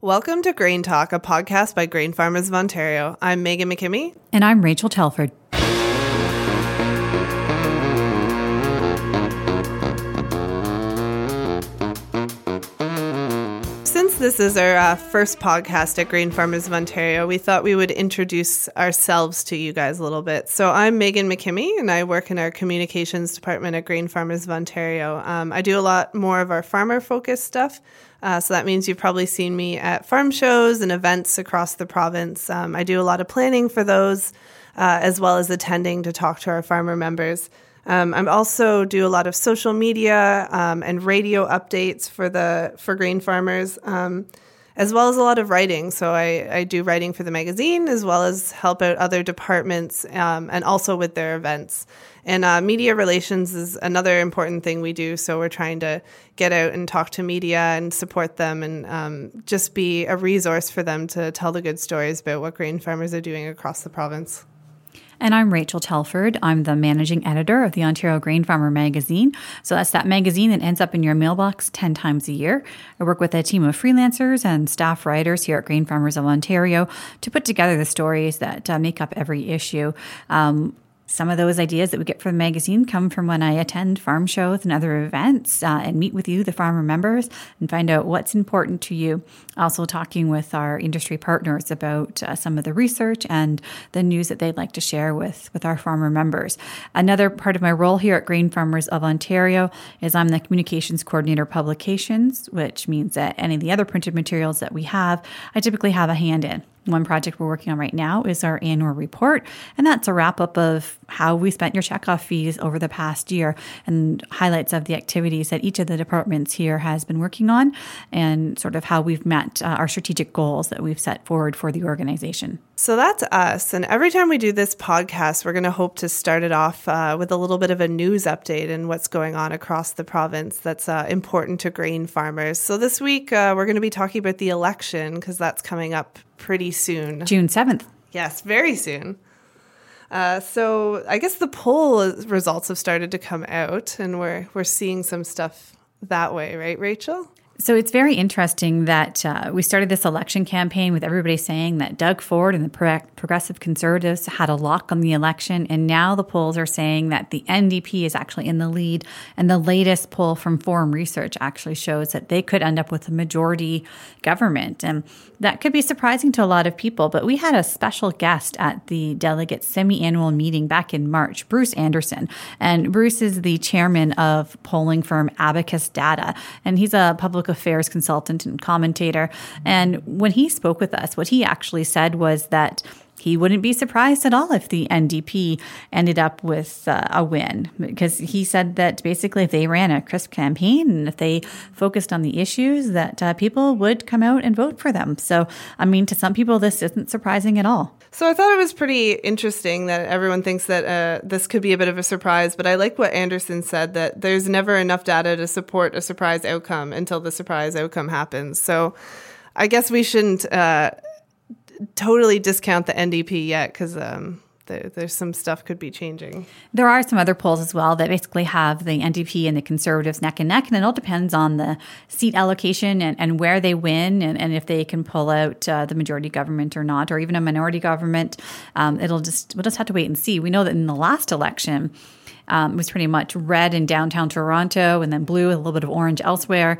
Welcome to Grain Talk, a podcast by Grain Farmers of Ontario. I'm Maegan MacKimmie. And I'm Rachel Telford. This is our uh, first podcast at Grain Farmers of Ontario, we thought we would introduce ourselves to you guys a little bit. So, I'm Maegan MacKimmie, and I work in our communications department at Grain Farmers of Ontario. Um, I do a lot more of our farmer focused stuff. Uh, so that means you've probably seen me at farm shows and events across the province. Um, I do a lot of planning for those, uh, as well as attending to talk to our farmer members. Um, I also do a lot of social media um, and radio updates for the for grain farmers, um, as well as a lot of writing. So I, I do writing for the magazine, as well as help out other departments um, and also with their events. And uh, media relations is another important thing we do. So we're trying to get out and talk to media and support them and um, just be a resource for them to tell the good stories about what grain farmers are doing across the province. And I'm Rachel Telford. I'm the managing editor of the Ontario Grain Farmer magazine. So that's that magazine that ends up in your mailbox 10 times a year. I work with a team of freelancers and staff writers here at Grain Farmers of Ontario to put together the stories that uh, make up every issue. Um, some of those ideas that we get from the magazine come from when I attend farm shows and other events uh, and meet with you, the farmer members, and find out what's important to you. Also, talking with our industry partners about uh, some of the research and the news that they'd like to share with, with our farmer members. Another part of my role here at Grain Farmers of Ontario is I'm the communications coordinator publications, which means that any of the other printed materials that we have, I typically have a hand in. One project we're working on right now is our annual report, and that's a wrap up of how we spent your checkoff fees over the past year and highlights of the activities that each of the departments here has been working on and sort of how we've met uh, our strategic goals that we've set forward for the organization. So that's us. And every time we do this podcast, we're going to hope to start it off uh, with a little bit of a news update and what's going on across the province that's uh, important to grain farmers. So this week, uh, we're going to be talking about the election because that's coming up pretty soon. June 7th. Yes, very soon. Uh, so I guess the poll results have started to come out, and we're we're seeing some stuff that way, right, Rachel? So it's very interesting that uh, we started this election campaign with everybody saying that Doug Ford and the pro- Progressive Conservatives had a lock on the election. And now the polls are saying that the NDP is actually in the lead. And the latest poll from Forum Research actually shows that they could end up with a majority government. And that could be surprising to a lot of people. But we had a special guest at the delegate semi annual meeting back in March, Bruce Anderson. And Bruce is the chairman of polling firm Abacus Data. And he's a public affairs consultant and commentator. And when he spoke with us, what he actually said was that he wouldn't be surprised at all if the NDP ended up with uh, a win because he said that basically if they ran a crisp campaign and if they focused on the issues that uh, people would come out and vote for them. So, I mean, to some people, this isn't surprising at all. So I thought it was pretty interesting that everyone thinks that uh, this could be a bit of a surprise, but I like what Anderson said that there's never enough data to support a surprise outcome until the surprise outcome happens. So I guess we shouldn't uh, totally discount the NDP yet because um, there, there's some stuff could be changing. There are some other polls as well that basically have the NDP and the Conservatives neck and neck, and it all depends on the seat allocation and, and where they win and, and if they can pull out uh, the majority government or not, or even a minority government. Um, it'll just we'll just have to wait and see. We know that in the last election. Um, it was pretty much red in downtown Toronto and then blue, a little bit of orange elsewhere.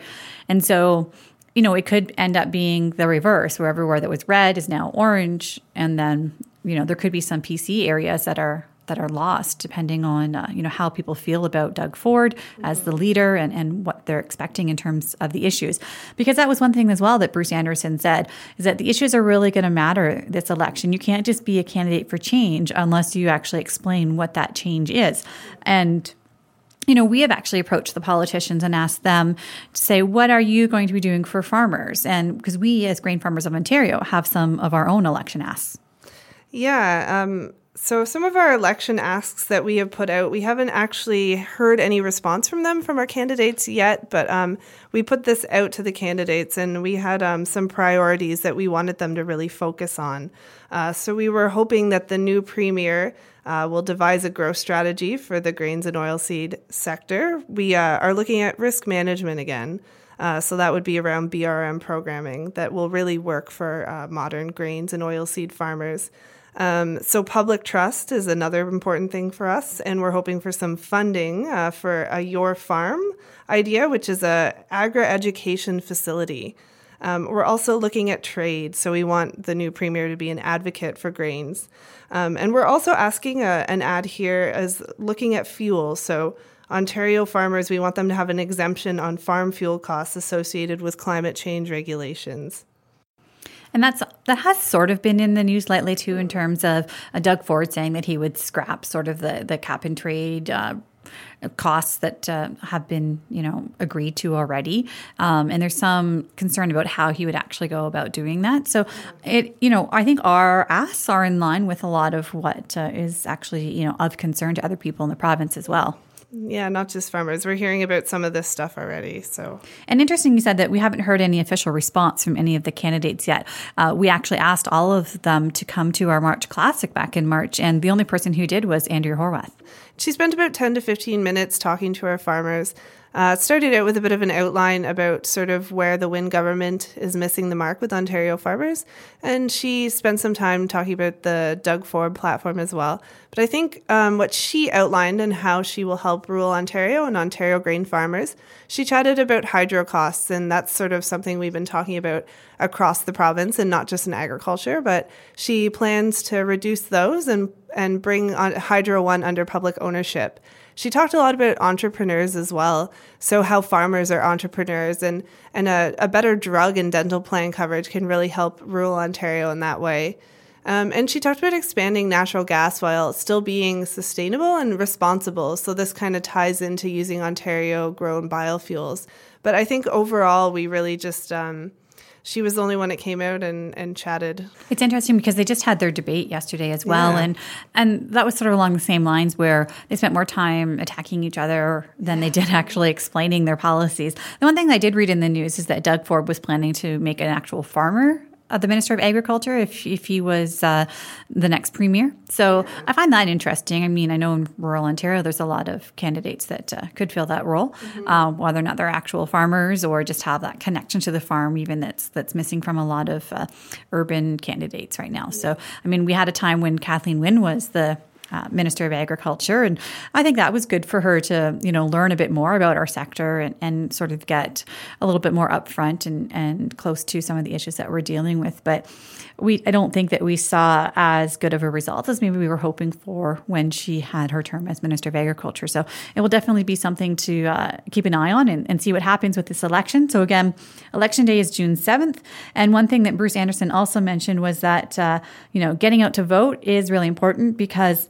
And so you know, it could end up being the reverse, where everywhere that was red is now orange, and then you know there could be some PC areas that are that are lost, depending on uh, you know how people feel about Doug Ford as the leader and, and what they're expecting in terms of the issues. Because that was one thing as well that Bruce Anderson said is that the issues are really going to matter this election. You can't just be a candidate for change unless you actually explain what that change is. And you know, we have actually approached the politicians and asked them to say, what are you going to be doing for farmers? And because we, as Grain Farmers of Ontario, have some of our own election asks. Yeah. Um, so, some of our election asks that we have put out, we haven't actually heard any response from them, from our candidates yet, but um, we put this out to the candidates and we had um, some priorities that we wanted them to really focus on. Uh, so, we were hoping that the new premier uh, we'll devise a growth strategy for the grains and oilseed sector. We uh, are looking at risk management again. Uh, so that would be around BRM programming that will really work for uh, modern grains and oilseed farmers. Um, so public trust is another important thing for us, and we're hoping for some funding uh, for a Your Farm idea, which is a agri education facility. Um, we're also looking at trade, so we want the new premier to be an advocate for grains. Um, and we're also asking a, uh, an ad here as looking at fuel. So Ontario farmers, we want them to have an exemption on farm fuel costs associated with climate change regulations. And that's that has sort of been in the news lately too, in terms of uh, Doug Ford saying that he would scrap sort of the the cap and trade uh, costs that uh, have been, you know, agreed to already. Um, and there's some concern about how he would actually go about doing that. So it, you know, I think our asks are in line with a lot of what uh, is actually, you know, of concern to other people in the province as well. Yeah, not just farmers. We're hearing about some of this stuff already. So, and interesting, you said that we haven't heard any official response from any of the candidates yet. Uh, we actually asked all of them to come to our March Classic back in March, and the only person who did was Andrea Horwath. She spent about 10 to 15 minutes talking to our farmers. Uh, started out with a bit of an outline about sort of where the Wynne government is missing the mark with Ontario farmers. And she spent some time talking about the Doug Ford platform as well. But I think um, what she outlined and how she will help rural Ontario and Ontario grain farmers, she chatted about hydro costs. And that's sort of something we've been talking about across the province and not just in agriculture. But she plans to reduce those and, and bring Hydro One under public ownership she talked a lot about entrepreneurs as well. So how farmers are entrepreneurs and, and a, a better drug and dental plan coverage can really help rural Ontario in that way. Um, and she talked about expanding natural gas while still being sustainable and responsible. So this kind of ties into using Ontario grown biofuels. But I think overall, we really just um, she was the only one that came out and, and chatted. It's interesting because they just had their debate yesterday as well, yeah. and and that was sort of along the same lines where they spent more time attacking each other than they did actually explaining their policies. The one thing I did read in the news is that Doug Ford was planning to make an actual farmer uh, the Minister of Agriculture if if he was uh, the next premier. So I find that interesting. I mean, I know in rural Ontario there's a lot of candidates that uh, could fill that role, mm-hmm. uh, whether or not they're actual farmers or just have that connection to the farm, even that's that's missing from a lot of uh, urban candidates right now. So I mean, we had a time when Kathleen Wynne was the uh, Minister of Agriculture. And I think that was good for her to, you know, learn a bit more about our sector and, and sort of get a little bit more upfront and, and close to some of the issues that we're dealing with. But we, I don't think that we saw as good of a result as maybe we were hoping for when she had her term as Minister of Agriculture. So it will definitely be something to uh, keep an eye on and, and see what happens with this election. So again, election day is June 7th. And one thing that Bruce Anderson also mentioned was that, uh, you know, getting out to vote is really important because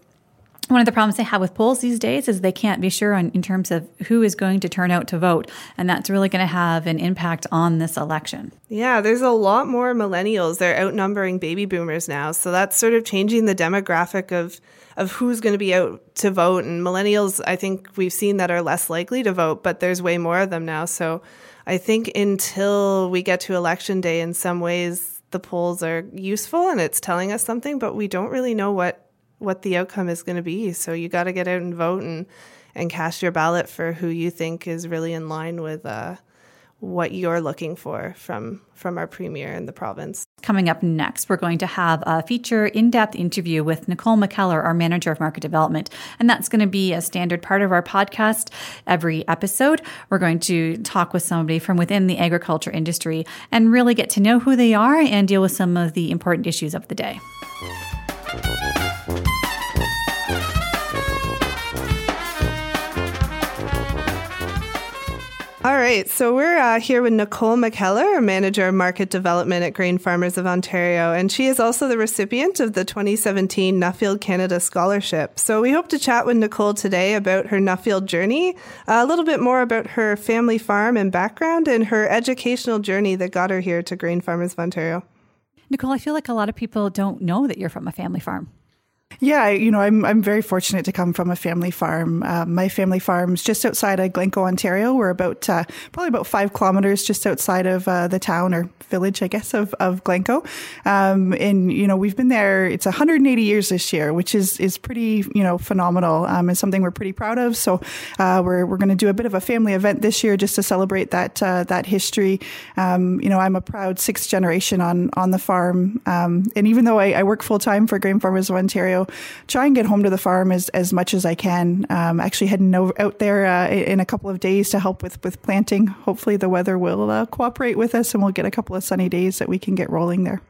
one of the problems they have with polls these days is they can't be sure on, in terms of who is going to turn out to vote. And that's really going to have an impact on this election. Yeah, there's a lot more millennials. They're outnumbering baby boomers now. So that's sort of changing the demographic of, of who's going to be out to vote. And millennials, I think we've seen that are less likely to vote, but there's way more of them now. So I think until we get to election day, in some ways, the polls are useful and it's telling us something, but we don't really know what what the outcome is going to be. So you got to get out and vote and and cast your ballot for who you think is really in line with uh, what you're looking for from from our premier in the province. Coming up next, we're going to have a feature in-depth interview with Nicole Mackellar, our manager of market development, and that's going to be a standard part of our podcast every episode. We're going to talk with somebody from within the agriculture industry and really get to know who they are and deal with some of the important issues of the day. All right, so we're uh, here with Nicole Mackellar, Manager of Market Development at Grain Farmers of Ontario, and she is also the recipient of the 2017 Nuffield Canada Scholarship. So we hope to chat with Nicole today about her Nuffield journey, a little bit more about her family farm and background, and her educational journey that got her here to Grain Farmers of Ontario. Nicole, I feel like a lot of people don't know that you're from a family farm. Yeah, you know, I'm I'm very fortunate to come from a family farm. Uh, my family farm's just outside of Glencoe, Ontario. We're about uh, probably about five kilometers just outside of uh, the town or village, I guess, of of Glencoe. Um, and you know, we've been there. It's 180 years this year, which is is pretty you know phenomenal. Um, and something we're pretty proud of. So uh, we're we're going to do a bit of a family event this year just to celebrate that uh, that history. Um, you know, I'm a proud sixth generation on on the farm, um, and even though I, I work full time for Grain Farmers of Ontario try and get home to the farm as, as much as I can. Um, actually heading over, out there uh, in a couple of days to help with, with planting. Hopefully the weather will uh, cooperate with us and we'll get a couple of sunny days that we can get rolling there.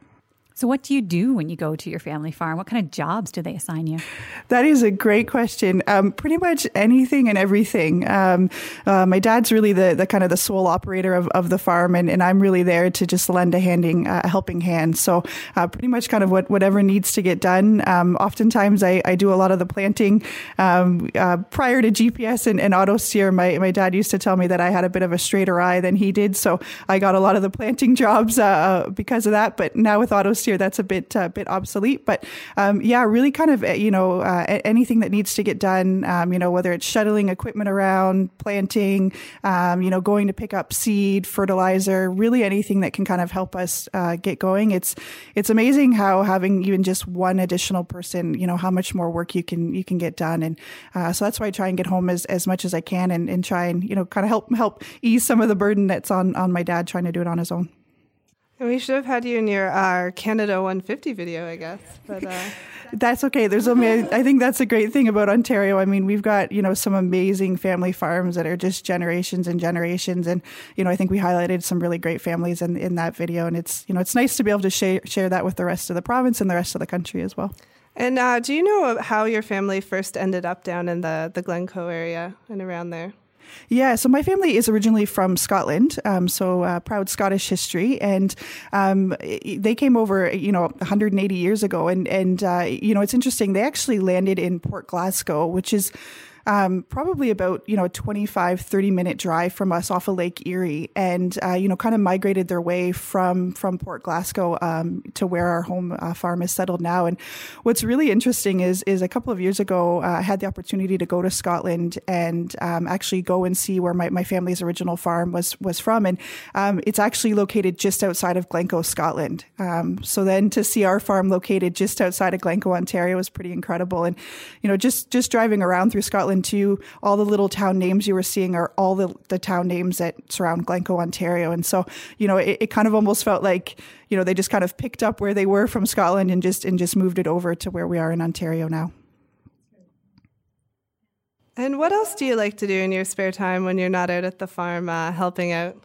So, what do you do when you go to your family farm? What kind of jobs do they assign you? That is a great question. Um, pretty much anything and everything. Um, uh, my dad's really the, the kind of the sole operator of, of the farm, and, and I'm really there to just lend a handing, uh, a helping hand. So, uh, pretty much kind of what, whatever needs to get done. Um, oftentimes, I, I do a lot of the planting. Um, uh, prior to GPS and, and auto steer, my, my dad used to tell me that I had a bit of a straighter eye than he did. So, I got a lot of the planting jobs uh, because of that. But now with auto steer, year, that's a bit uh, bit obsolete. But um, yeah, really kind of you know uh, anything that needs to get done. Um, you know whether it's shuttling equipment around, planting, um, you know going to pick up seed, fertilizer, really anything that can kind of help us uh, get going. It's it's amazing how having even just one additional person, you know how much more work you can you can get done. And uh, so that's why I try and get home as, as much as I can and, and try and you know kind of help help ease some of the burden that's on on my dad trying to do it on his own. We should have had you in your our Canada 150 video, I guess. But uh. that's okay. There's only I think that's a great thing about Ontario. I mean, we've got you know some amazing family farms that are just generations and generations, and you know I think we highlighted some really great families in in that video, and it's you know it's nice to be able to share share that with the rest of the province and the rest of the country as well. And uh, do you know how your family first ended up down in the the Glencoe area and around there? Yeah, so my family is originally from Scotland, um, so uh, proud Scottish history, and um, they came over, you know, 180 years ago, and and uh, you know, it's interesting. They actually landed in Port Glasgow, which is um, probably about, you know, a 25, 30 minute drive from us off of Lake Erie and, uh, you know, kind of migrated their way from, from Port Glasgow um, to where our home uh, farm is settled now. And what's really interesting is, is a couple of years ago, uh, I had the opportunity to go to Scotland and um, actually go and see where my, my family's original farm was, was from. And um, it's actually located just outside of Glencoe, Scotland. Um, so then to see our farm located just outside of Glencoe, Ontario was pretty incredible. And, you know, just, just driving around through Scotland into all the little town names you were seeing are all the, the town names that surround Glencoe, Ontario. And so, you know, it, it kind of almost felt like, you know, they just kind of picked up where they were from Scotland and just and just moved it over to where we are in Ontario now. And what else do you like to do in your spare time when you're not out at the farm uh, helping out?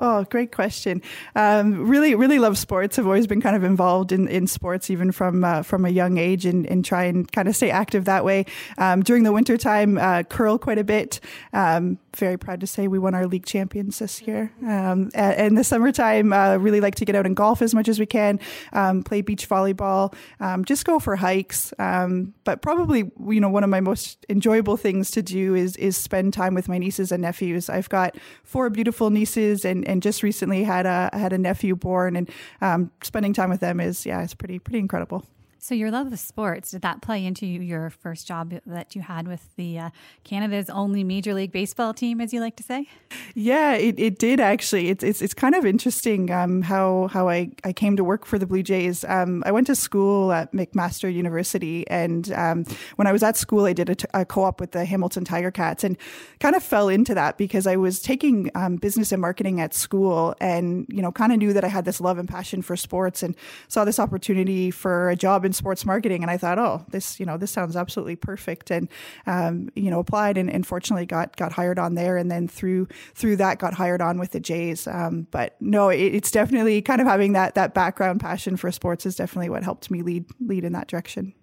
Oh, great question. Um, really, really love sports. I've always been kind of involved in, in sports, even from uh, from a young age, and, and try and kind of stay active that way. Um, during the wintertime, uh, curl quite a bit. Um, very proud to say we won our league champions this year. Um, and the summertime, uh, really like to get out and golf as much as we can, um, play beach volleyball, um, just go for hikes. Um, but probably, you know, one of my most enjoyable things to do is is spend time with my nieces and nephews. I've got four beautiful nieces, and, and just recently had a had a nephew born, and um, spending time with them is yeah, it's pretty pretty incredible. So your love of sports did that play into your first job that you had with the uh, Canada's only Major League Baseball team, as you like to say? Yeah, it, it did actually. It's it's it's kind of interesting um, how how I, I came to work for the Blue Jays. Um, I went to school at McMaster University, and um, when I was at school, I did a, t- a co-op with the Hamilton Tiger Cats, and kind of fell into that because I was taking um, business and marketing at school, and you know, kind of knew that I had this love and passion for sports, and saw this opportunity for a job in sports marketing, and I thought, oh, this you know this sounds absolutely perfect, and um, you know applied, and, and, fortunately got got hired on there, and then through through that got hired on with the Jays. Um, but no, it, it's definitely kind of having that that background passion for sports is definitely what helped me lead lead in that direction.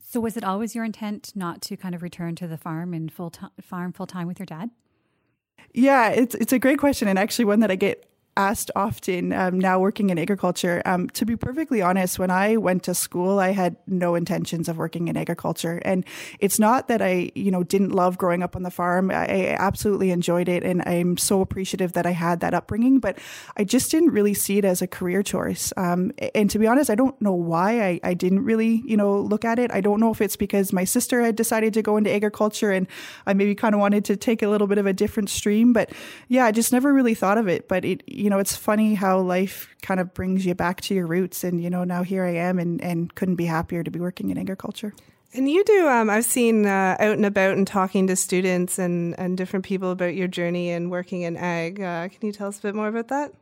So was it always your intent not to kind of return to the farm and full time farm full time with your dad? Yeah, it's it's a great question and actually one that I get asked often um, now working in agriculture. Um, to be perfectly honest, when I went to school, I had no intentions of working in agriculture. And it's not that I, you know, didn't love growing up on the farm. I absolutely enjoyed it. And I'm so appreciative that I had that upbringing, but I just didn't really see it as a career choice. Um, and to be honest, I don't know why I, I didn't really, you know, look at it. I don't know if it's because my sister had decided to go into agriculture and I maybe kind of wanted to take a little bit of a different stream, but yeah, I just never really thought of it. But it, you know, it's funny how life kind of brings you back to your roots. And, you know, now here I am and, and couldn't be happier to be working in agriculture. And you do, um, I've seen uh, out and about and talking to students and, and different people about your journey and working in ag. Uh, can you tell us a bit more about that?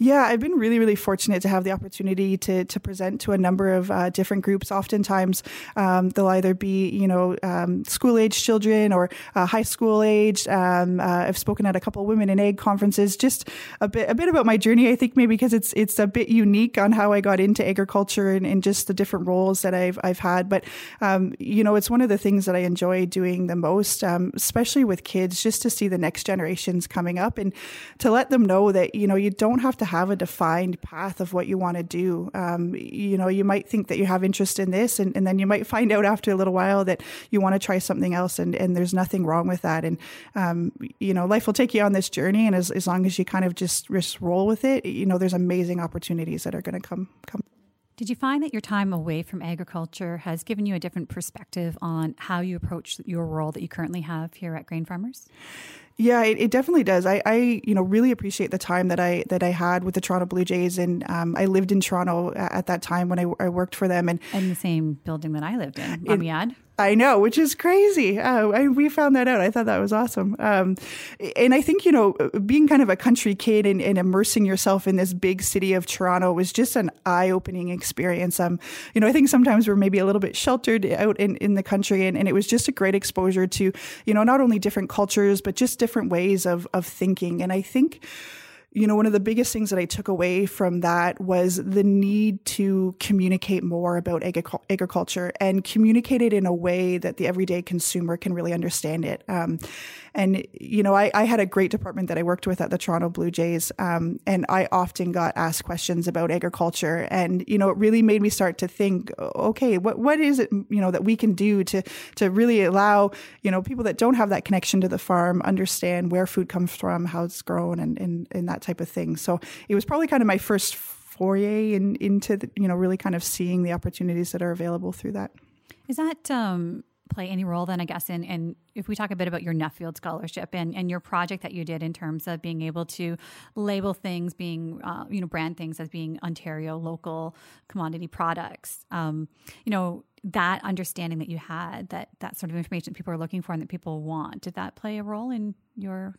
Yeah, I've been really, really fortunate to have the opportunity to to present to a number of uh, different groups. Oftentimes, um, they'll either be you know um, school age children or uh, high school age. Um, uh, I've spoken at a couple of women in ag conferences. Just a bit a bit about my journey. I think maybe because it's it's a bit unique on how I got into agriculture and, and just the different roles that I've I've had. But um, you know, it's one of the things that I enjoy doing the most, um, especially with kids, just to see the next generations coming up and to let them know that you know you don't have to have a defined path of what you want to do. Um, you know, you might think that you have interest in this, and, and, then you might find out after a little while that you want to try something else, and, and there's nothing wrong with that. And, um, you know, life will take you on this journey, and as, as long as you kind of just, just roll with it, you know, there's amazing opportunities that are going to come come. Did you find that your time away from agriculture has given you a different perspective on how you approach your role that you currently have here at Grain Farmers? Yeah, it, it, definitely does. I, I, you know, really appreciate the time that I that I had with the Toronto Blue Jays, and um, I lived in Toronto at that time when I, I worked for them, and in the same building that I lived in, Amiad. I know, which is crazy. Uh, I, we found that out. I thought that was awesome. Um, and I think, you know, being kind of a country kid and, and, immersing yourself in this big city of Toronto was just an eye opening experience. Um, you know, I think sometimes we're maybe a little bit sheltered out in, in the country and, and it was just a great exposure to, you know, not only different cultures, but just different ways of, of thinking. And I think, you know, one of the biggest things that I took away from that was the need to communicate more about agriculture and communicate it in a way that the everyday consumer can really understand it. Um, and, you know, I, I, had a great department that I worked with at the Toronto Blue Jays. Um, and I often got asked questions about agriculture. And, you know, it really made me start to think, okay, what, what is it, you know, that we can do to, to really allow, you know, people that don't have that connection to the farm understand where food comes from, how it's grown and, and, and that type of thing. So it was probably kind of my first foray in, into, the, you know, really kind of seeing the opportunities that are available through that. Is that, um, play any role then, I guess, in, in if we talk a bit about your Nuffield Scholarship and, and your project that you did in terms of being able to label things, being, uh, you know, brand things as being Ontario local commodity products, um, you know, that understanding that you had, that, that sort of information that people are looking for and that people want, did that play a role in your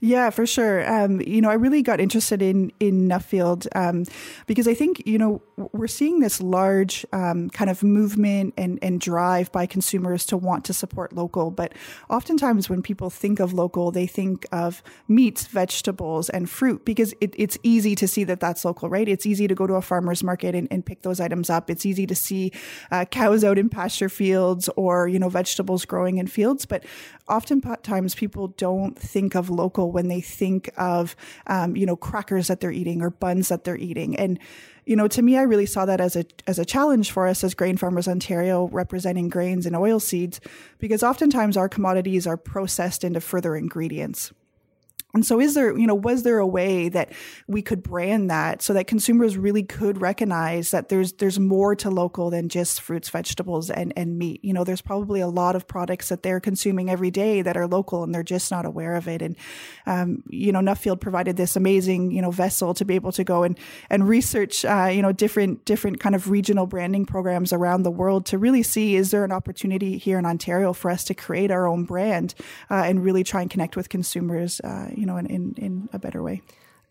yeah, for sure. Um, you know, I really got interested in in Nuffield um, because I think you know we're seeing this large um, kind of movement and and drive by consumers to want to support local. But oftentimes, when people think of local, they think of meats, vegetables, and fruit because it, it's easy to see that that's local, right? It's easy to go to a farmer's market and, and pick those items up. It's easy to see uh, cows out in pasture fields or you know vegetables growing in fields. But oftentimes, people don't think of local when they think of, um, you know, crackers that they're eating or buns that they're eating. And, you know, to me, I really saw that as a, as a challenge for us as Grain Farmers Ontario representing grains and oil seeds, because oftentimes our commodities are processed into further ingredients. And so is there, you know, was there a way that we could brand that so that consumers really could recognize that there's there's more to local than just fruits, vegetables and and meat. You know, there's probably a lot of products that they're consuming every day that are local and they're just not aware of it. And um, you know, Nuffield provided this amazing, you know, vessel to be able to go and and research uh, you know, different different kind of regional branding programs around the world to really see is there an opportunity here in Ontario for us to create our own brand uh, and really try and connect with consumers uh, you know, in, in, in a better way.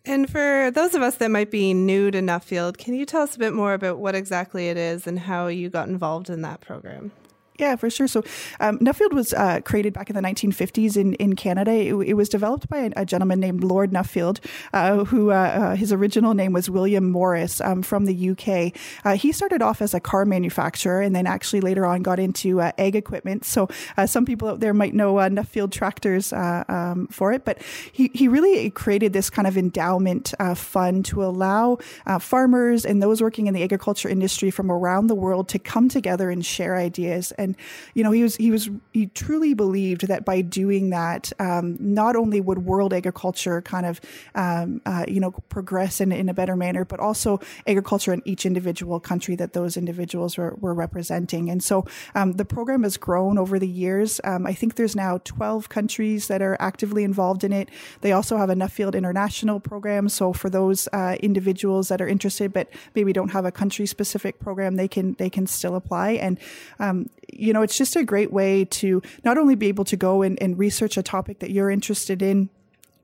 And for those of us that might be new to Nuffield, can you tell us a bit more about what exactly it is and how you got involved in that program? Yeah, for sure. So, um, Nuffield was uh, created back in the 1950s in, in Canada. It, it was developed by a, a, gentleman named Lord Nuffield, uh, who uh, uh his original name was William Morris um, from the UK. Uh, he started off as a car manufacturer and then actually later on got into uh, ag equipment. So, some people out there might know Nuffield tractors um, for it, but he, he really created this kind of endowment fund to allow farmers and those working in the agriculture industry from around the world to come together and share ideas. And and you know he was he was he truly believed that by doing that, um, not only would world agriculture kind of um, uh, you know progress in, in a better manner, but also agriculture in each individual country that those individuals were, were representing. And so um, the program has grown over the years. Um, I think there's now 12 countries that are actively involved in it. They also have a Nuffield International program. So for those uh, individuals that are interested but maybe don't have a country specific program, they can they can still apply. And um, you know, it's just a great way to not only be able to go and, and research a topic that you're interested in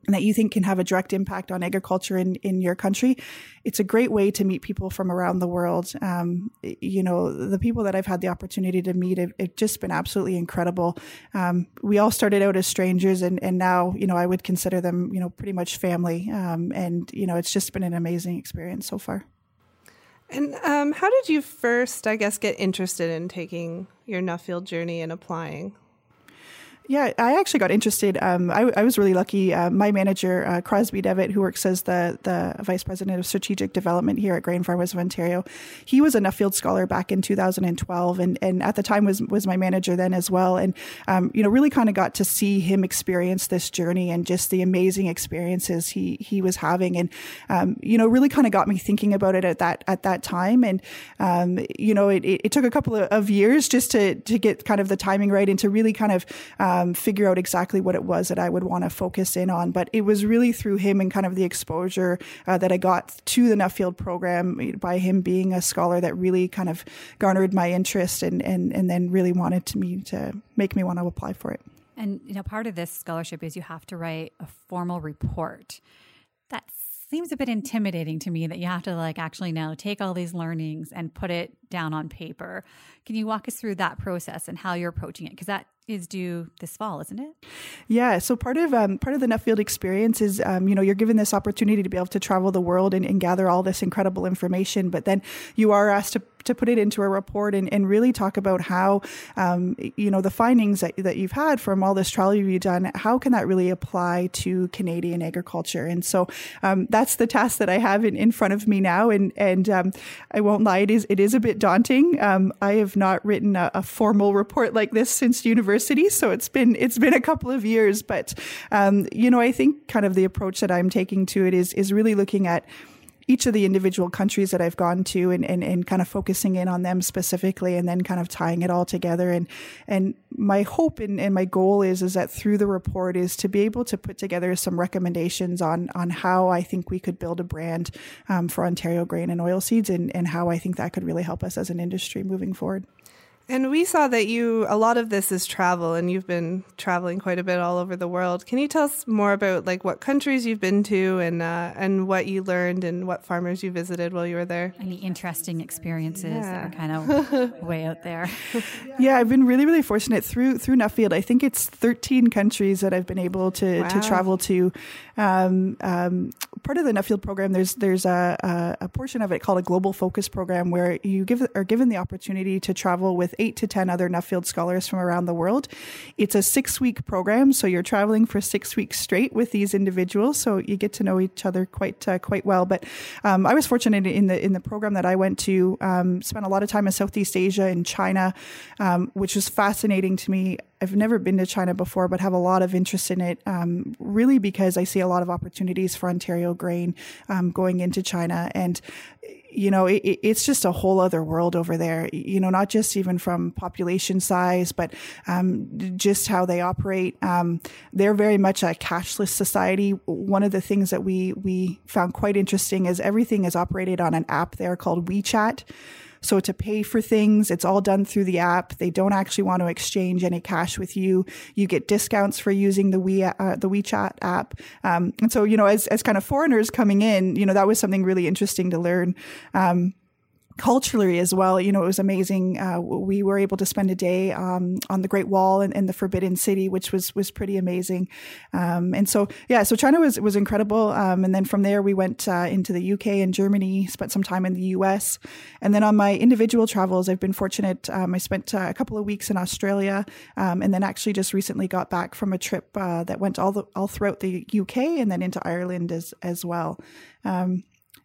and that you think can have a direct impact on agriculture in, in your country, it's a great way to meet people from around the world. Um, you know, the people that I've had the opportunity to meet have, have just been absolutely incredible. Um, we all started out as strangers, and, and now, you know, I would consider them, you know, pretty much family. Um, and, you know, it's just been an amazing experience so far. And um, how did you first, I guess, get interested in taking your Nuffield journey and applying? Yeah, I actually got interested. Um, I, I, was really lucky. Uh, my manager, uh, Crosby Devitt, who works as the, the vice president of strategic development here at Grain Farmers of Ontario, he was a Nuffield scholar back in 2012, and, and at the time was was my manager then as well. And um, you know, really kind of got to see him experience this journey and just the amazing experiences he he was having, and um, you know, really kind of got me thinking about it at that at that time. And um, you know, it, it, took a couple of years just to to get kind of the timing right and to really kind of um, figure out exactly what it was that I would want to focus in on. But it was really through him and kind of the exposure uh, that I got to the Nuffield program by him being a scholar that really kind of garnered my interest and, and, and then really wanted to me to make me want to apply for it. And you know, part of this scholarship is you have to write a formal report. That seems a bit intimidating to me that you have to like actually now take all these learnings and put it down on paper. Can you walk us through that process and how you're approaching it? Because that is due this fall, isn't it? Yeah. So part of um, part of the Nuffield experience is, um, you know, you're given this opportunity to be able to travel the world and, and, gather all this incredible information, but then you are asked to to put it into a report and, and really talk about how, um, you know, the findings that, that you've had from all this trial you've done, how can that really apply to Canadian agriculture? And so um, that's the task that I have in, in front of me now. And, and um, I won't lie, it is, it is a bit daunting. Um, I have not written a, a, formal report like this since university. So it's been, it's been a couple of years, but, um, you know, I think kind of the approach that I'm taking to it is, is really looking at, each of the individual countries that I've gone to and, and, and kind of focusing in on them specifically and then kind of tying it all together. And, and my hope and, and my goal is, is that through the report is to be able to put together some recommendations on, on how I think we could build a brand um, for Ontario grain and oilseeds and, and how I think that could really help us as an industry moving forward. And we saw that you, a lot of this is travel, and you've been traveling quite a bit all over the world. Can you tell us more about like what countries you've been to and uh, and what you learned and what farmers you visited while you were there? Any interesting experiences yeah. that are kind of way out there? yeah, I've been really, really fortunate through through Nuffield. I think it's 13 countries that I've been able to wow. to travel to. Um, um, part of the Nuffield program, there's there's a, a, a portion of it called a global focus program where you give are given the opportunity to travel with eight to 10 other Nuffield scholars from around the world. It's a six week program, so you're traveling for six weeks straight with these individuals, so you get to know each other quite uh, quite well. But um, I was fortunate in the in the program that I went to, um, spent a lot of time in Southeast Asia and China, um, which was fascinating to me. I've never been to China before, but have a lot of interest in it, um, really because I see a lot of opportunities for Ontario grain um, going into China. And you know, it, it's just a whole other world over there, you know, not just even from population size, but um, just how they operate. Um, they're very much a cashless society. One of the things that we, we found quite interesting is everything is operated on an app there called WeChat. So to pay for things, it's all done through the app. They don't actually want to exchange any cash with you. You get discounts for using the We uh, the WeChat app. Um, and so you know, as as kind of foreigners coming in, you know, that was something really interesting to learn. Um, culturally as well, you know, it was amazing. Uh, we were able to spend a day um, on the Great Wall in, the Forbidden City, which was was pretty amazing. Um, and so, yeah, so China was was incredible. Um, and then from there, we went uh, into the UK and Germany, spent some time in the US, and then on my individual travels, I've been fortunate. Um, I spent uh, a couple of weeks in Australia, um, and then actually just recently got back from a trip uh, that went all the, all throughout the UK and then into Ireland as as well. Um,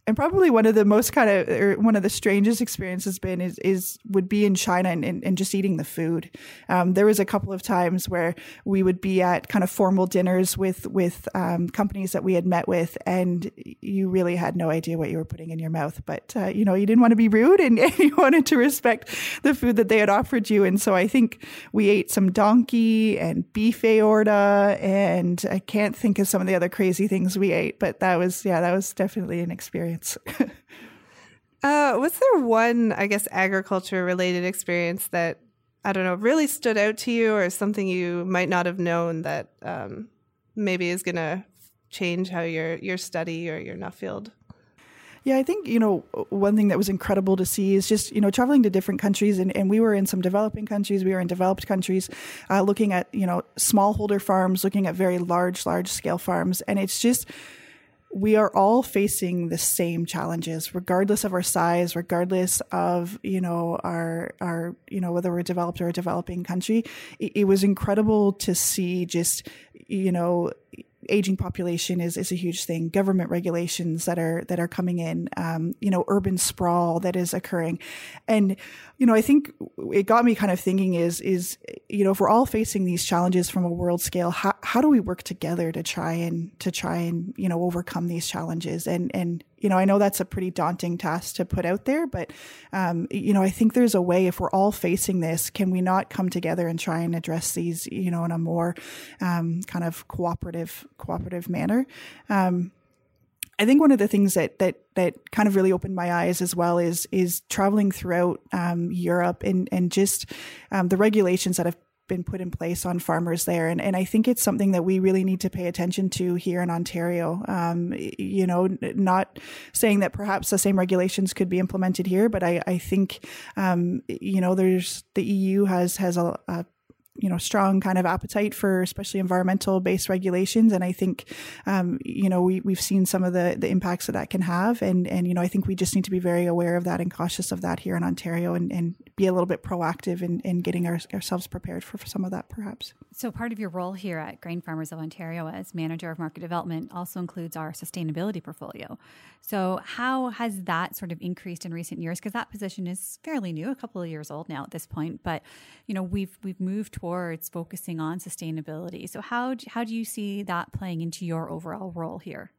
and probably one of the most kind of or one of the strangest experiences been is is would be in China and, and, and just eating the food. Um, there was a couple of times where we would be at kind of formal dinners with with um, companies that we had met with, and you really had no idea what you were putting in your mouth. But uh, you know, you didn't want to be rude, and, and, you wanted to respect the food that they had offered you. And so I think we ate some donkey and beef aorta, and I can't think of some of the other crazy things we ate, but that was yeah, that was definitely an experience experience. uh, was there one, I guess, agriculture related experience that I don't know really stood out to you, or something you might not have known that um, maybe is going to change how your your study or your Nuffield? Yeah, I think, you know, one thing that was incredible to see is just, you know, traveling to different countries. And, and we were in some developing countries, we were in developed countries, uh, looking at, you know, smallholder farms, looking at very large, large scale farms. And it's just, we are all facing the same challenges regardless of our size regardless of you know our our you know whether we're developed or a developing country. It, it was incredible to see just you know aging population is, is a huge thing. Government regulations that are that are coming in, um, you know, urban sprawl that is occurring, and you know, I think it got me kind of thinking is is you know, if we're all facing these challenges from a world scale, how how do we work together to try and to try and you know overcome these challenges and and you know, I know that's a pretty daunting task to put out there, but, um, you know, I think there's a way if we're all facing this, can we not come together and try and address these, you know, in a more, um, kind of cooperative, cooperative manner? Um, I think one of the things that that that kind of really opened my eyes as well is is traveling throughout um, Europe and and just um, the regulations that have been put in place on farmers there. And, and I think it's something that we really need to pay attention to here in Ontario. Um, you know, not saying that perhaps the same regulations could be implemented here, but I, I think, um, you know, there's the EU has, has a, a you know strong kind of appetite for especially environmental based regulations. And i think um, you know we, we've seen some of the the impacts that that can have. And and you know i think we just need to be very aware of that and cautious of that here in ontario and, and be a little bit proactive in, in getting our, ourselves prepared for, for some of that perhaps. So part of your role here at grain farmers of ontario as manager of market development also includes our sustainability portfolio. So how has that sort of increased in recent years? Because that position is fairly new a couple of years old now at this point. But you know we've we've moved towards towards focusing on sustainability. So how do, how do you see that playing into your overall role here?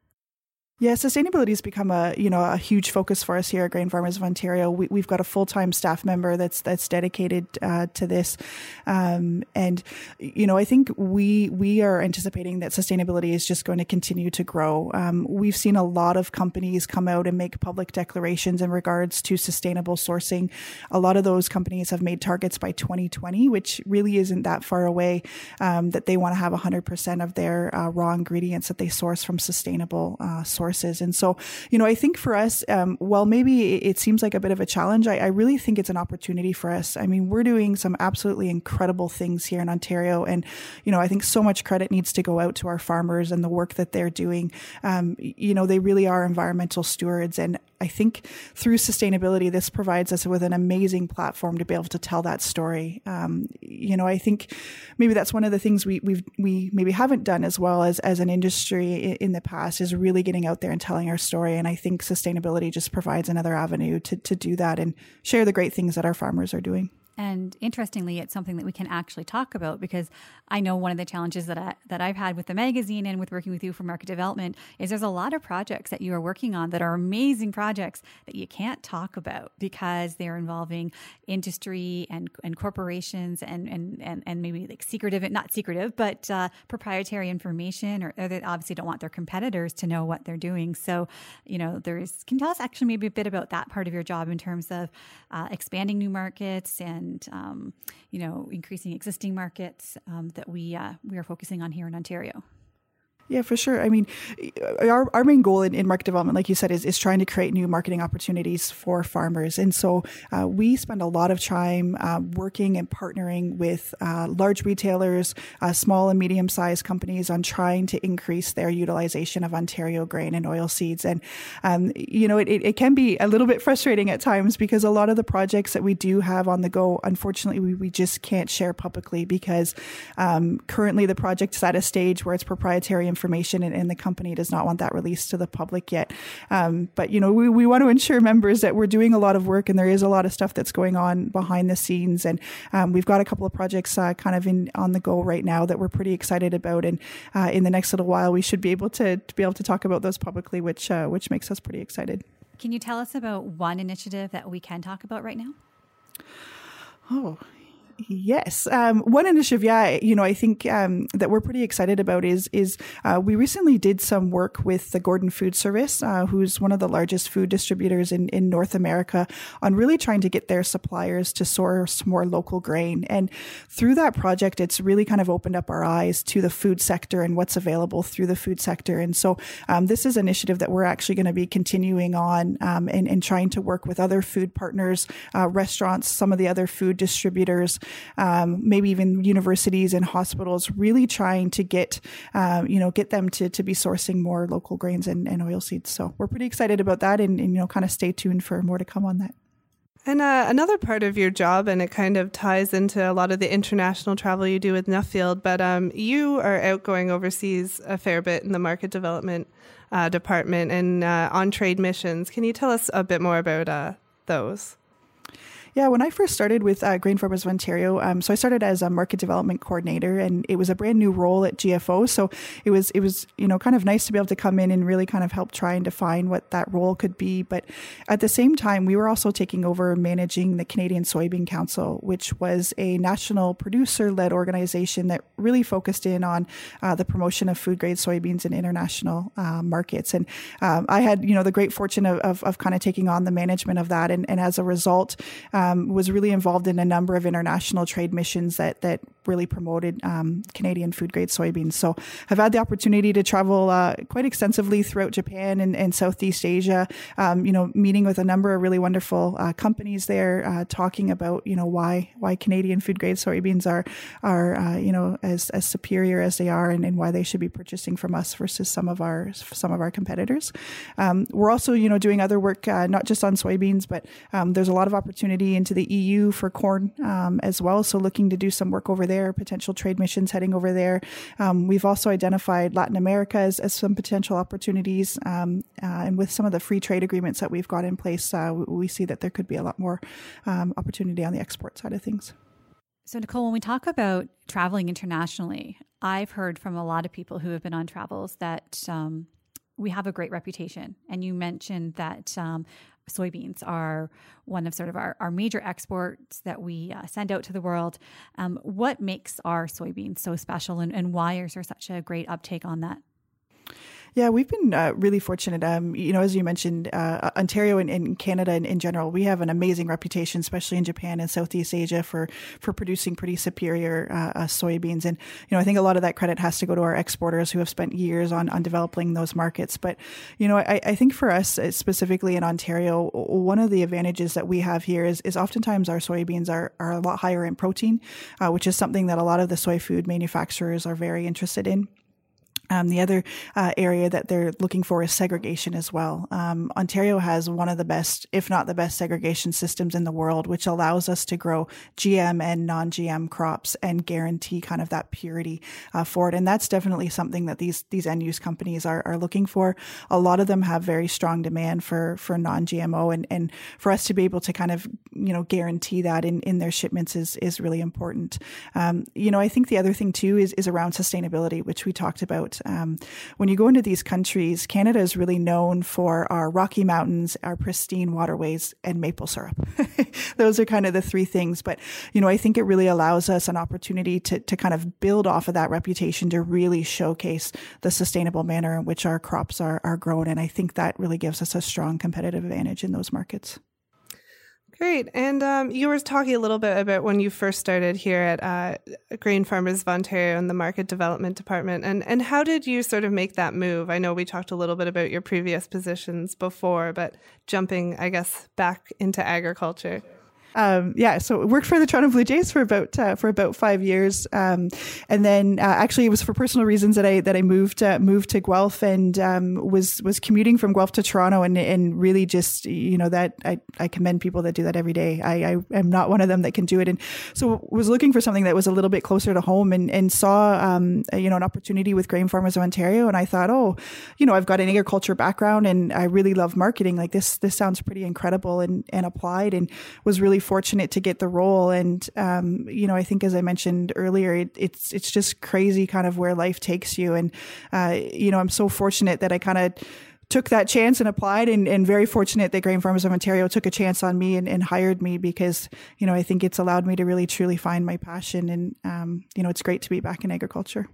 Yeah, sustainability has become a you know a huge focus for us here at Grain Farmers of Ontario. We, have got a full time staff member that's that's dedicated uh, to this, um, and you know I think we we are anticipating that sustainability is just going to continue to grow. Um, we've seen a lot of companies come out and make public declarations in regards to sustainable sourcing. A lot of those companies have made targets by 2020, which really isn't that far away. Um, that they want to have 100% of their uh, raw ingredients that they source from sustainable uh, sources resources. And so, you know, I think for us, um, while maybe it seems like a bit of a challenge, I, I really think it's an opportunity for us. I mean, we're doing some absolutely incredible things here in Ontario. And, you know, I think so much credit needs to go out to our farmers and the work that they're doing. Um, you know, they really are environmental stewards. And I think through sustainability, this provides us with an amazing platform to be able to tell that story. Um, you know, I think maybe that's one of the things we we we maybe haven't done as well as as an industry in, in the past is really getting out there and telling our story. And I think sustainability just provides another avenue to to do that and share the great things that our farmers are doing. And interestingly, it's something that we can actually talk about because I know one of the challenges that I, that I've had with the magazine and with working with you for market development is there's a lot of projects that you are working on that are amazing projects that you can't talk about because they're involving industry and, and corporations and, and, and, and maybe like secretive, not secretive, but uh, proprietary information, or, or, they obviously don't want their competitors to know what they're doing. So, you know, there's can you tell us actually maybe a bit about that part of your job in terms of uh, expanding new markets and and um, you know increasing existing markets um, that we uh, we are focusing on here in Ontario. Yeah, for sure. I mean, our, our main goal in, in market development, like you said, is, is trying to create new marketing opportunities for farmers. And so uh, we spend a lot of time uh, working and partnering with uh, large retailers, uh, small and medium sized companies on trying to increase their utilization of Ontario grain and oil seeds. And, um, you know, it, it, can be a little bit frustrating at times because a lot of the projects that we do have on the go, unfortunately, we, we just can't share publicly because um, currently the project is at a stage where it's proprietary and information and, and, the company does not want that released to the public yet. Um, but, you know, we, we want to ensure members that we're doing a lot of work and there is a lot of stuff that's going on behind the scenes. And um, we've got a couple of projects uh, kind of in on the go right now that we're pretty excited about. And uh, in the next little while, we should be able to, to be able to talk about those publicly, which, uh, which makes us pretty excited. Can you tell us about one initiative that we can talk about right now? Oh, Yes, um, one initiative, yeah, you know, I think um, that we're pretty excited about is is uh, we recently did some work with the Gordon Food Service, uh, who's one of the largest food distributors in in North America, on really trying to get their suppliers to source more local grain. And through that project, it's really kind of opened up our eyes to the food sector and what's available through the food sector. And so, um, this is an initiative that we're actually going to be continuing on um, and, and trying to work with other food partners, uh, restaurants, some of the other food distributors um, maybe even universities and hospitals, really trying to get um, you know get them to to be sourcing more local grains and, and oil seeds. So we're pretty excited about that, and, and you know kind of stay tuned for more to come on that. And uh, another part of your job, and it kind of ties into a lot of the international travel you do with Nuffield, but um, you are out going overseas a fair bit in the market development uh, department and uh, on trade missions. Can you tell us a bit more about uh, those? Yeah, when I first started with uh, Grain Farmers of Ontario, um, so I started as a market development coordinator, and it was a brand new role at GFO. So it was it was you know kind of nice to be able to come in and really kind of help try and define what that role could be. But at the same time, we were also taking over managing the Canadian Soybean Council, which was a national producer led organization that really focused in on uh, the promotion of food grade soybeans in international uh, markets. And um, I had you know the great fortune of, of, of, kind of taking on the management of that, and, and as a result Um, was really involved in a number of international trade missions that that really promoted um, Canadian food grade soybeans. So I've had the opportunity to travel uh, quite extensively throughout Japan and, and Southeast Asia. Um, you know, meeting with a number of really wonderful uh, companies there, uh, talking about you know why why Canadian food grade soybeans are are uh, you know as as superior as they are, and, and, why they should be purchasing from us versus some of our some of our competitors. Um, we're also you know doing other work uh, not just on soybeans, but um, there's a lot of opportunity into the EU for corn um, as well. So looking to do some work over there, potential trade missions heading over there. Um, we've also identified Latin America as, as some potential opportunities. Um, uh, and with some of the free trade agreements that we've got in place, uh, we see that there could be a lot more um, opportunity on the export side of things. So, Nicole, when we talk about traveling internationally, I've heard from a lot of people who have been on travels that um, we have a great reputation. And you mentioned that um, soybeans are one of sort of our, our major exports that we uh, send out to the world. Um, what makes our soybeans so special and, and why is there such a great uptake on that? Yeah, we've been uh, really fortunate. Um, you know, as you mentioned, uh, Ontario and, and Canada in, in, general, we have an amazing reputation, especially in Japan and Southeast Asia, for for producing pretty superior uh, uh, soybeans. And you know, I think a lot of that credit has to go to our exporters who have spent years on on developing those markets. But you know, I, I think for us uh, specifically in Ontario, one of the advantages that we have here is is oftentimes our soybeans are are a lot higher in protein, uh, which is something that a lot of the soy food manufacturers are very interested in. Um, the other uh, area that they're looking for is segregation as well. Um, Ontario has one of the best, if not the best, segregation systems in the world, which allows us to grow GM and non-GM crops and guarantee kind of that purity uh, for it. And that's definitely something that these these end use companies are, are looking for. A lot of them have very strong demand for for non-GMO, and and for us to be able to kind of you know guarantee that in in their shipments is is really important. Um, you know, I think the other thing too is is around sustainability, which we talked about um, when you go into these countries, Canada is really known for our Rocky Mountains, our pristine waterways, and maple syrup. Those are kind of the three things. But, you know, I think it really allows us an opportunity to, to kind of build off of that reputation to really showcase the sustainable manner in which our crops are, are grown. And I think that really gives us a strong competitive advantage in those markets. Great. And um, you were talking a little bit about when you first started here at uh, Grain Farmers of Ontario in the Market Development Department. And, and how did you sort of make that move? I know we talked a little bit about your previous positions before, but jumping, I guess, back into agriculture. Um, yeah, so worked for the Toronto Blue Jays for about uh, for about five years, um, and then uh, actually it was for personal reasons that I that I moved uh, moved to Guelph and um, was was commuting from Guelph to Toronto, and and really just you know that I, I commend people that do that every day. I, I am not one of them that can do it, and so was looking for something that was a little bit closer to home, and and saw um, you know an opportunity with Grain Farmers of Ontario, and I thought, oh, you know I've got an agriculture background, and I really love marketing. Like this this sounds pretty incredible, and and applied, and was really fortunate to get the role. And, um, you know, I think as I mentioned earlier, it, it's, it's just crazy kind of where life takes you. And, uh, you know, I'm so fortunate that I kind of, took that chance and applied and, and very fortunate that Grain Farmers of Ontario took a chance on me and, and, hired me because, you know, I think it's allowed me to really truly find my passion and, um, you know, it's great to be back in agriculture.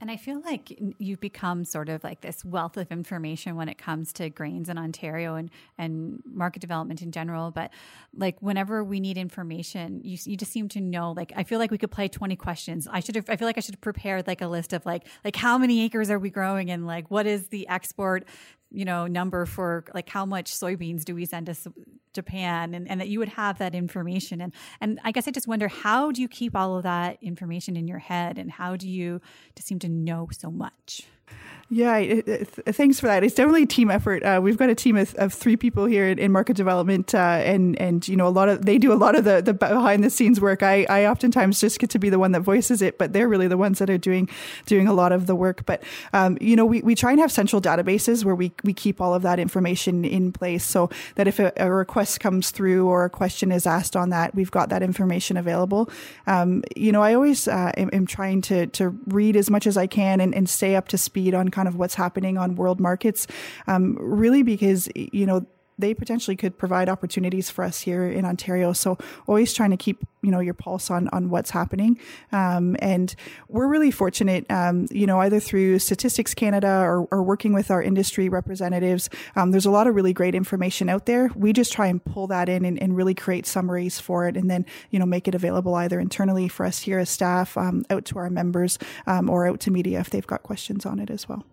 And I feel like you've become sort of like this wealth of information when it comes to grains in Ontario and, and market development in general. But like whenever we need information, you, you just seem to know, like, I feel like we could play 20 questions. I should have, I feel like I should have prepared like a list of like, like how many acres are we growing and like what is the export you know number for like how much soybeans do we send to Japan and, and that you would have that information. And and I guess I just wonder how do you keep all of that information in your head? And how do you just seem to know so much yeah, it, it, thanks for that. It's definitely a team effort. Uh, we've got a team of, of three people here in, in market development, uh, and and you know a lot of they do a lot of the, the behind the scenes work. I, I oftentimes just get to be the one that voices it, but they're really the ones that are doing doing a lot of the work. But um, you know, we, we try and have central databases where we we keep all of that information in place, so that if a, a request comes through or a question is asked on that, we've got that information available. Um, you know, I always uh, am, am, trying to to read as much as I can and, and stay up to speed on kind of what's happening on world markets, um, really because, you know, they potentially could provide opportunities for us here in Ontario. So always trying to keep you know your pulse on on what's happening. Um, and we're really fortunate, um, you know, either through Statistics Canada or, or working with our industry representatives. Um, there's a lot of really great information out there. We just try and pull that in and, and, really create summaries for it, and then you know make it available either internally for us here as staff, um, out to our members, um, or out to media if they've got questions on it as well.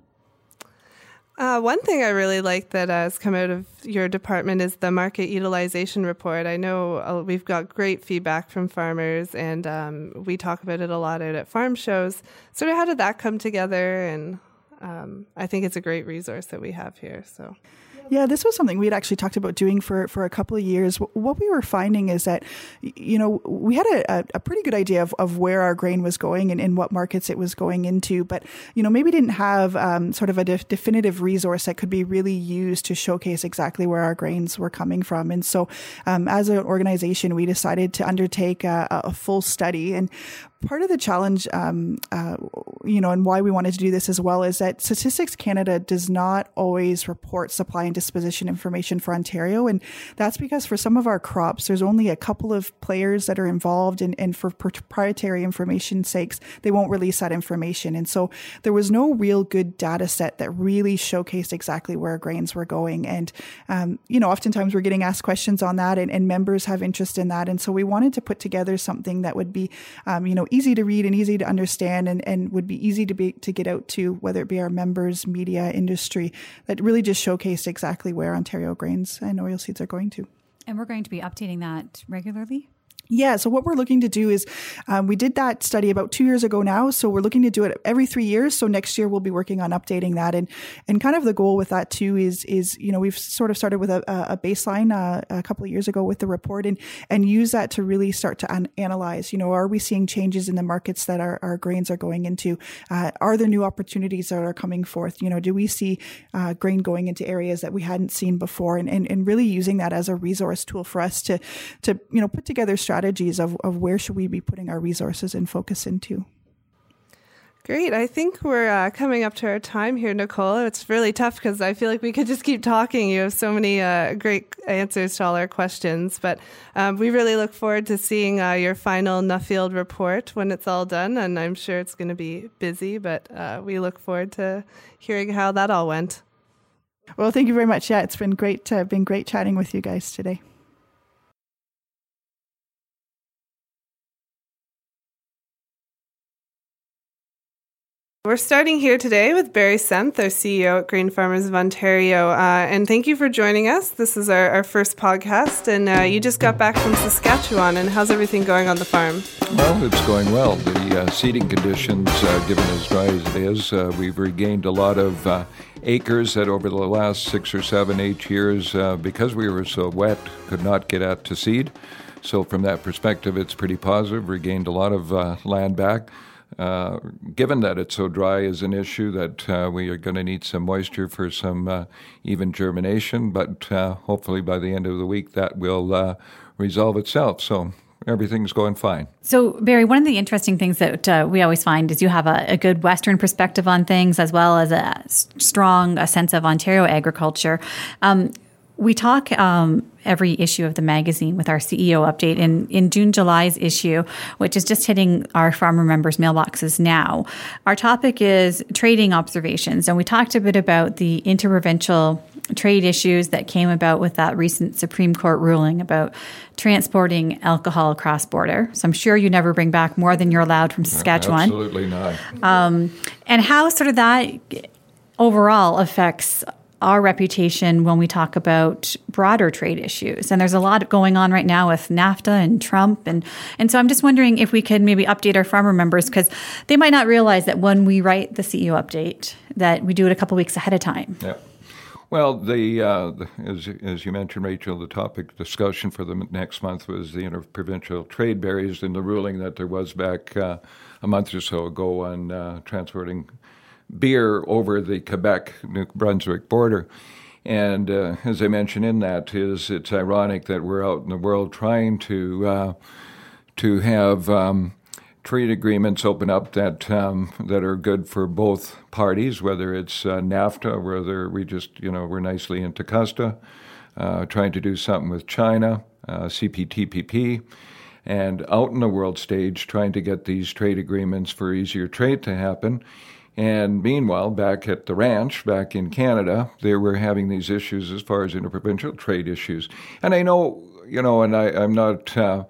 Uh, one thing I really like that has come out of your department is the market utilization report. I know uh, we've got great feedback from farmers, and um, we talk about it a lot out at farm shows. Sort of how did that come together? And um, I think it's a great resource that we have here. So. Yeah, this was something we had actually talked about doing for, for a couple of years. What we were finding is that, you know, we had a, a pretty good idea of, of where our grain was going and in what markets it was going into, but, you know, maybe didn't have um, sort of a de- definitive resource that could be really used to showcase exactly where our grains were coming from. And so, um, as an organization, we decided to undertake a, a full study. And part of the challenge, um, uh, you know, and why we wanted to do this as well is that Statistics Canada does not always report supply and disposition information for Ontario. And that's because for some of our crops, there's only a couple of players that are involved and, and for proprietary information sakes, they won't release that information. And so there was no real good data set that really showcased exactly where grains were going. And, um, you know, oftentimes we're getting asked questions on that and, and, members have interest in that. And so we wanted to put together something that would be, um, you know, easy to read and easy to understand and, and would be easy to be to get out to whether it be our members, media, industry, that really just showcased exactly where Ontario grains and oilseeds are going to. And we're going to be updating that regularly. Yeah. So what we're looking to do is, um, we did that study about two years ago now. So we're looking to do it every three years. So next year we'll be working on updating that. And, and kind of the goal with that too is, is, you know, we've sort of started with a, a baseline, uh, a couple of years ago with the report and, and use that to really start to an- analyze, you know, are we seeing changes in the markets that our, our grains are going into? Uh, are there new opportunities that are coming forth? You know, do we see, uh, grain going into areas that we hadn't seen before and, and, and really using that as a resource tool for us to, to, you know, put together strategies strategies of, of where should we be putting our resources and focus into. Great. I think we're uh, coming up to our time here, Nicole. It's really tough because I feel like we could just keep talking. You have so many uh, great answers to all our questions, but um, we really look forward to seeing uh, your final Nuffield report when it's all done. And I'm sure it's going to be busy, but uh, we look forward to hearing how that all went. Well, thank you very much. Yeah, it's been great. Uh, been great chatting with you guys today. We're starting here today with Barry Senft, our CEO at Grain Farmers of Ontario. Uh, and thank you for joining us. This is our, our first podcast, and uh, you just got back from Saskatchewan. And how's everything going on the farm? Well, it's going well. The uh, seeding conditions, uh, given as dry as it is, uh, we've regained a lot of uh, acres that over the last six or seven, eight years, because we were so wet, could not get out to seed. So, from that perspective, it's pretty positive. Regained a lot of land back. Uh, given that it's so dry is an issue that uh, we are going to need some moisture for some uh, even germination, but uh, hopefully by the end of the week that will uh, resolve itself. So everything's going fine. So, Barry, one of the interesting things that uh, we always find is you have a, a, good Western perspective on things as well as a strong a sense of Ontario agriculture. Um, we talk um, every issue of the magazine with our CEO update. In, in June, July's issue, which is just hitting our farmer members' mailboxes now, our topic is trading observations. And we talked a bit about the interprovincial trade issues that came about with that recent Supreme Court ruling about transporting alcohol across border. So I'm sure you never bring back more than you're allowed from Saskatchewan. Absolutely not. Um, and how sort of that overall affects our reputation when we talk about broader trade issues. And there's a lot going on right now with NAFTA and Trump. And, and so I'm just wondering if we could maybe update our farmer members because they might not realize that when we write the CEO update, that we do it a couple weeks ahead of time. Yeah. Well, the, uh, the, as, as you mentioned, Rachel, the topic discussion for the next month was the interprovincial trade barriers and the ruling that there was back uh, a month or so ago on uh, transporting beer over the Quebec New Brunswick border. And uh, as I mentioned in that, is it's ironic that we're out in the world trying to uh, to have um, trade agreements open up that um, that are good for both parties, whether it's uh, NAFTA, whether we just you know we're nicely into CETA, uh, trying to do something with China, uh, CPTPP, and out in the world stage trying to get these trade agreements for easier trade to happen. And meanwhile, back at the ranch, back in Canada, they were having these issues as far as interprovincial trade issues. And I know, you know, and I, am not. Uh,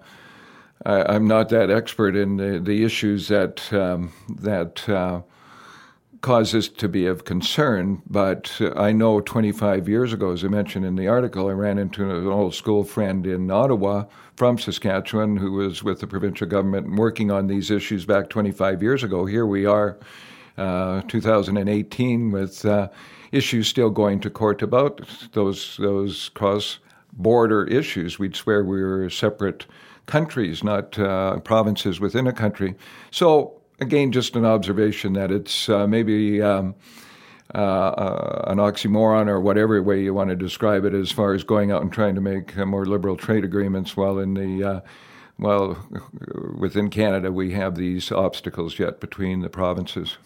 I, am not that expert in the, the issues that um, that uh, cause this to be of concern, but I know 25 years ago, as I mentioned in the article, I ran into an old school friend in Ottawa from Saskatchewan who was with the provincial government and working on these issues back 25 years ago. Here we are 2018 with uh, issues still going to court about those those cross border issues. We'd swear we were separate countries, not uh, provinces within a country. So again, just an observation that it's uh, maybe. Um, uh, uh, an oxymoron or whatever way you want to describe it, as far as going out and trying to make more liberal trade agreements, while in the well, within Canada we have these obstacles yet between the provinces.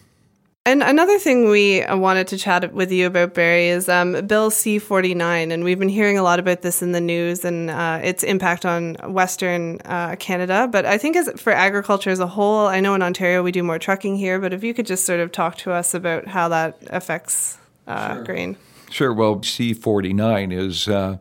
And another thing we wanted to chat with you about, Barry, is um, Bill C 49. And we've been hearing a lot about this in the news and uh, its impact on Western uh, Canada. But I think as for agriculture as a whole, I know in Ontario we do more trucking here, but if you could just sort of talk to us about how that affects uh, sure. grain. Sure. Well, C 49 is uh,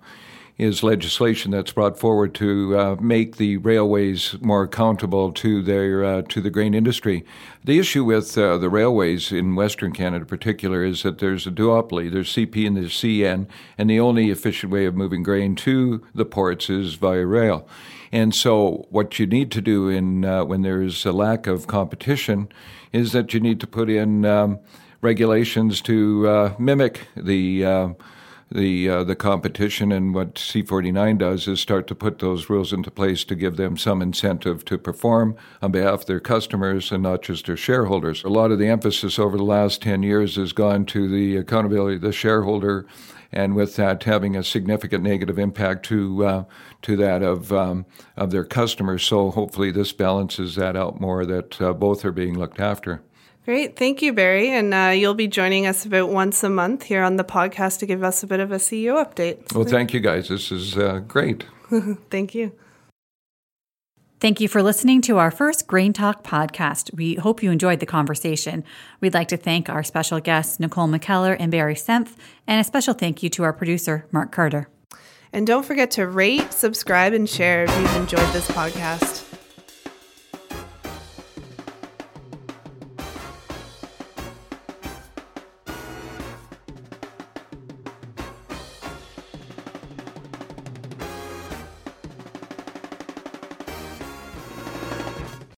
is legislation that's brought forward to uh, make the railways more accountable to their uh, to the grain industry. The issue with uh, the railways in Western Canada, in particular, is that there's a duopoly. There's CP and there's CN, and the only efficient way of moving grain to the ports is via rail. And so, what you need to do in uh, when there's a lack of competition is that you need to put in um, regulations to uh, mimic the uh, the uh, the competition. And what C49 does is start to put those rules into place to give them some incentive to perform on behalf of their customers and not just their shareholders. A lot of the emphasis over the last 10 years has gone to the accountability of the shareholder. And with that, having a significant negative impact to uh, to that of um, of their customers. So hopefully, this balances that out more. That uh, both are being looked after. Great. Thank you, Barry. And uh, you'll be joining us about once a month here on the podcast to give us a bit of a CEO update. Well, thank you, guys. This is uh, great. thank you. Thank you for listening to our first Grain Talk podcast. We hope you enjoyed the conversation. We'd like to thank our special guests, Nicole Mackellar and Barry Senft, and a special thank you to our producer, Mark Carter. And don't forget to rate, subscribe, and share if you've enjoyed this podcast.